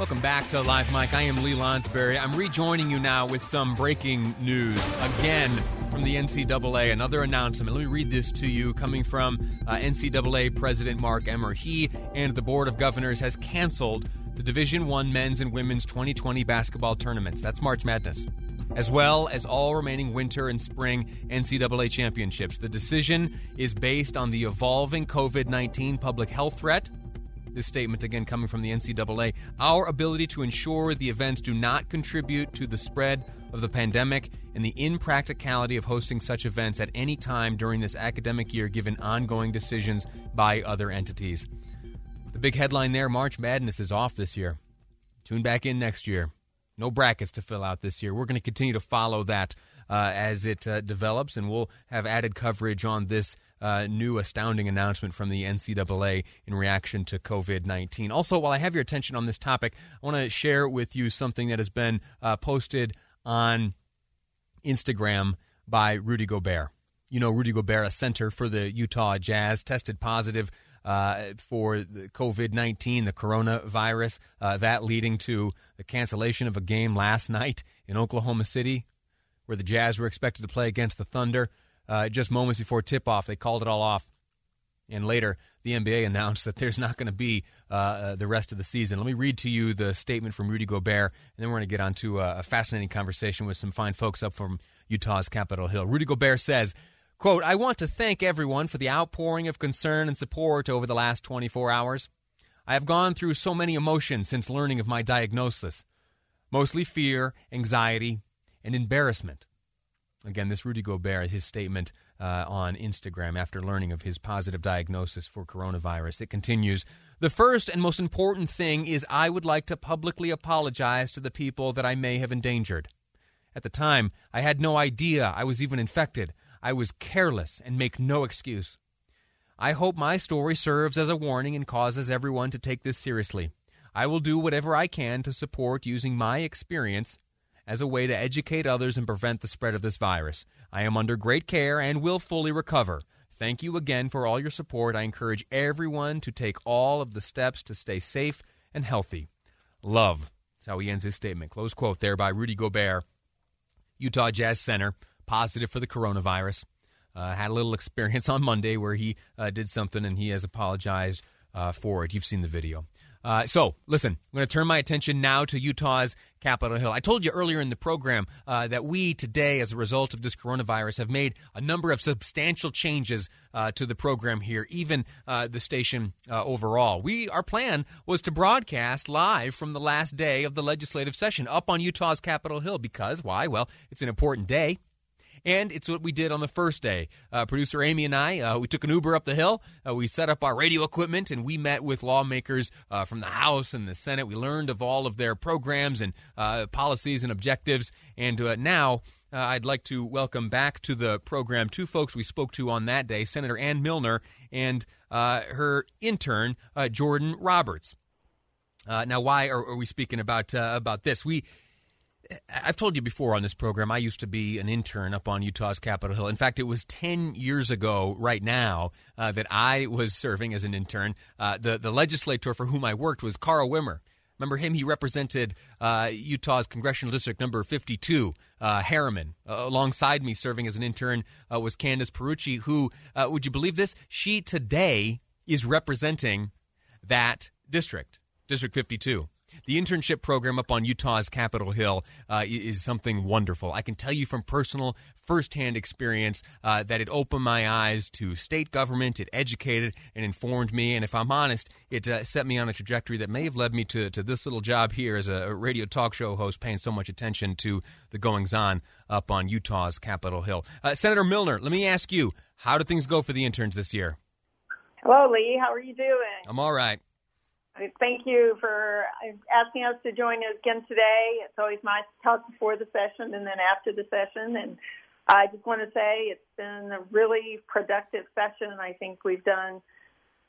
Welcome back to Live Mic. I am Lee Lonsberry. I'm rejoining you now with some breaking news. Again, from the NCAA, another announcement. Let me read this to you coming from uh, NCAA President Mark Emmert. He and the Board of Governors has canceled the Division One men's and women's 2020 basketball tournaments. That's March Madness. As well as all remaining winter and spring NCAA championships. The decision is based on the evolving COVID 19 public health threat this statement, again coming from the NCAA, our ability to ensure the events do not contribute to the spread of the pandemic and the impracticality of hosting such events at any time during this academic year given ongoing decisions by other entities. The big headline there March Madness is off this year. Tune back in next year. No brackets to fill out this year. We're going to continue to follow that uh, as it uh, develops, and we'll have added coverage on this uh, new astounding announcement from the NCAA in reaction to COVID 19. Also, while I have your attention on this topic, I want to share with you something that has been uh, posted on Instagram by Rudy Gobert. You know, Rudy Gobert, a center for the Utah Jazz, tested positive uh, for COVID 19, the coronavirus, uh, that leading to the cancellation of a game last night in Oklahoma City, where the Jazz were expected to play against the Thunder uh, just moments before tip off. They called it all off. And later, the NBA announced that there's not going to be uh, uh, the rest of the season. Let me read to you the statement from Rudy Gobert, and then we're going to get on to a, a fascinating conversation with some fine folks up from Utah's Capitol Hill. Rudy Gobert says, quote, I want to thank everyone for the outpouring of concern and support over the last 24 hours. I have gone through so many emotions since learning of my diagnosis, mostly fear, anxiety, and embarrassment. Again, this Rudy Gobert, his statement uh, on Instagram after learning of his positive diagnosis for coronavirus. It continues The first and most important thing is I would like to publicly apologize to the people that I may have endangered. At the time, I had no idea I was even infected. I was careless and make no excuse. I hope my story serves as a warning and causes everyone to take this seriously. I will do whatever I can to support using my experience as a way to educate others and prevent the spread of this virus. I am under great care and will fully recover. Thank you again for all your support. I encourage everyone to take all of the steps to stay safe and healthy. Love. That's how he ends his statement. Close quote there by Rudy Gobert, Utah Jazz Center, positive for the coronavirus. Uh, had a little experience on Monday where he uh, did something and he has apologized uh, for it. You've seen the video. Uh, so, listen, I'm going to turn my attention now to Utah's Capitol Hill. I told you earlier in the program uh, that we today, as a result of this coronavirus, have made a number of substantial changes uh, to the program here, even uh, the station uh, overall. We our plan was to broadcast live from the last day of the legislative session up on Utah's Capitol Hill because why? Well, it's an important day. And it's what we did on the first day. Uh, Producer Amy and I, uh, we took an Uber up the hill. Uh, we set up our radio equipment and we met with lawmakers uh, from the House and the Senate. We learned of all of their programs and uh, policies and objectives. And uh, now, I'd like to welcome back to the program two folks we spoke to on that day Senator Ann Millner and her intern, Jordan Roberts. now, why are, are we speaking about about this? We I've told you before on this program, I used to be an intern up on Utah's Capitol Hill. In fact, it was 10 years ago right now uh, that I was serving as an intern. Uh, the, the legislator for whom I worked was Carl Wimmer. Remember him? He represented uh, Utah's congressional district number 52, uh, Herriman. Uh, alongside me, serving as an intern, uh, was Candice Pierucci, who, uh, would you believe this? She today is representing that district, District 52. The internship program up on Utah's Capitol Hill uh, is something wonderful. I can tell you from personal, firsthand experience uh, that it opened my eyes to state government. It educated and informed me. And if I'm honest, it uh, set me on a trajectory that may have led me to, to this little job here as a radio talk show host, paying so much attention to the goings on up on Utah's Capitol Hill. Uh, Senator Millner, let me ask you how do things go for the interns this year? Hello, Lee. How are you doing? I'm all right. Thank you for asking us to join us again today. It's always nice to talk before the session and then after the session. And I just want to say it's been a really productive session. I think we've done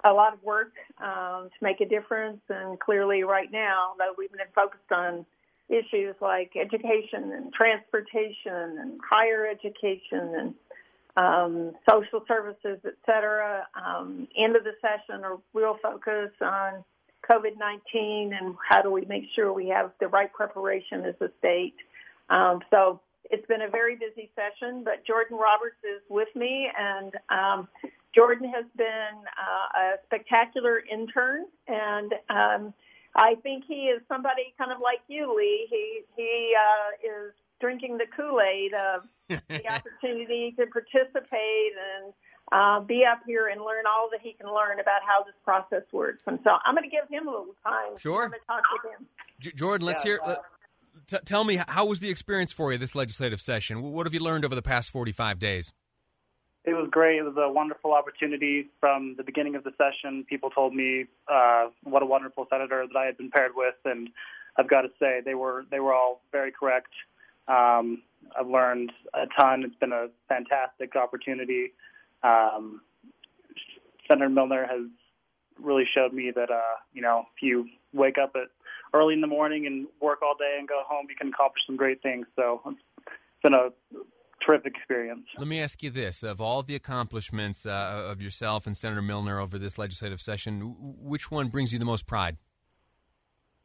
a lot of work um, to make a difference. And clearly, right now, though we've been focused on issues like education and transportation and higher education and um, social services, et cetera. Um, end of the session, a real focus on COVID 19 and how do we make sure we have the right preparation as a state. Um, so it's been a very busy session, but Jordan Roberts is with me, and um, Jordan has been uh, a spectacular intern, and um, I think he is somebody kind of like you, Lee. He he uh, is drinking the Kool Aid of the opportunity to participate and uh, be up here and learn all that he can learn about how this process works. And so I'm going to give him a little time. Sure. I'm going to talk with him. J- Jordan, let's Yeah, hear. uh, t- tell me, how was the experience for you this legislative session? What have you learned over the past 45 days? It was great. It was a wonderful opportunity from the beginning of the session. People told me uh, what a wonderful senator that I had been paired with, and I've got to say they were they were all very correct. Um, I've learned a ton. It's been a fantastic opportunity. Um, Senator Millner has really showed me that uh, you know if you wake up at early in the morning and work all day and go home, you can accomplish some great things. So it's been a terrific experience. Let me ask you this: Of all the accomplishments uh, of yourself and Senator Millner over this legislative session, which one brings you the most pride?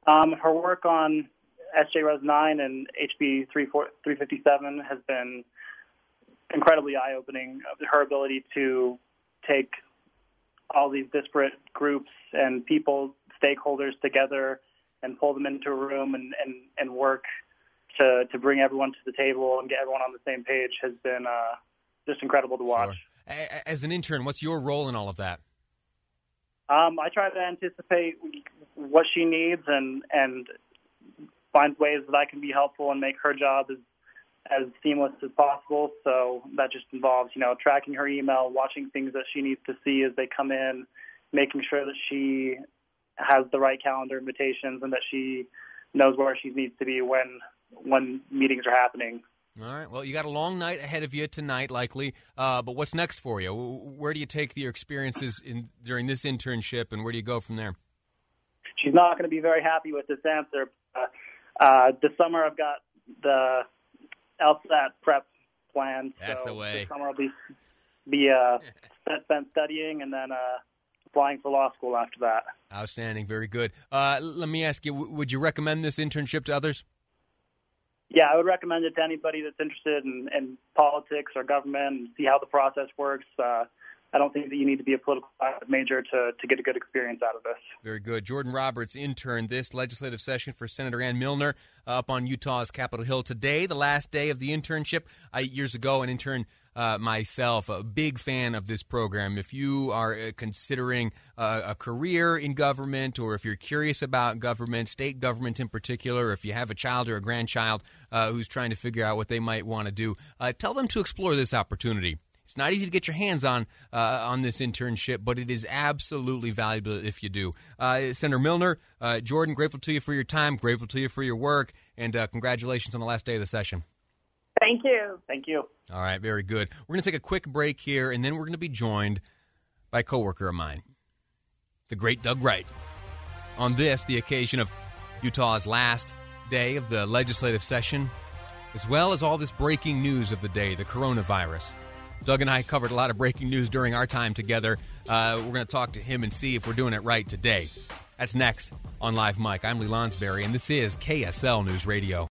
Um, her work on SJ Res 9 and HB 357 has been incredibly eye opening. Her ability to take all these disparate groups and people, stakeholders together and pull them into a room and, and, and work to, to bring everyone to the table and get everyone on the same page has been uh, just incredible to watch. A- As an intern, what's your role in all of that? Um, I try to anticipate what she needs and and find ways that I can be helpful and make her job as as seamless as possible. So that just involves, you know, tracking her email, watching things that she needs to see as they come in, making sure that she has the right calendar invitations and that she knows where she needs to be when when meetings are happening. All right. Well, you got a long night ahead of you tonight, likely. Uh, but what's next for you? Where do you take your experiences in during this internship, and where do you go from there? she's not going to be very happy with this answer. Uh, uh, this summer, I've got the LSAT prep planned. That's so the way. This summer, I'll be be uh, spent studying and then uh, applying for law school after that. Outstanding. Very good. Uh, let me ask you: Would you recommend this internship to others? Yeah, I would recommend it to anybody that's interested in, in politics or government and see how the process works. Uh, I don't think that you need to be a political major to, to get a good experience out of this. Very good. Jordan Roberts interned this legislative session for Senator Ann Millner up on Utah's Capitol Hill today, the last day of the internship. I, years ago, an intern uh, myself, a big fan of this program. If you are uh, considering uh, a career in government, or if you're curious about government, state government in particular, or if you have a child or a grandchild uh, who's trying to figure out what they might want to do, uh, tell them to explore this opportunity. It's not easy to get your hands on uh, on this internship, but it is absolutely valuable if you do. Uh, Senator Millner, uh, Jordan, grateful to you for your time, grateful to you for your work, and uh, congratulations on the last day of the session. Thank you. Thank you. All right, very good. We're going to take a quick break here, and then we're going to be joined by a coworker of mine, the great Doug Wright. On this, the occasion of Utah's last day of the legislative session, as well as all this breaking news of the day, the coronavirus. Doug and I covered a lot of breaking news during our time together. Uh, we're going to talk to him and see if we're doing it right today. That's next on Live Mic. I'm Lee Lonsberry, and this is KSL News Radio.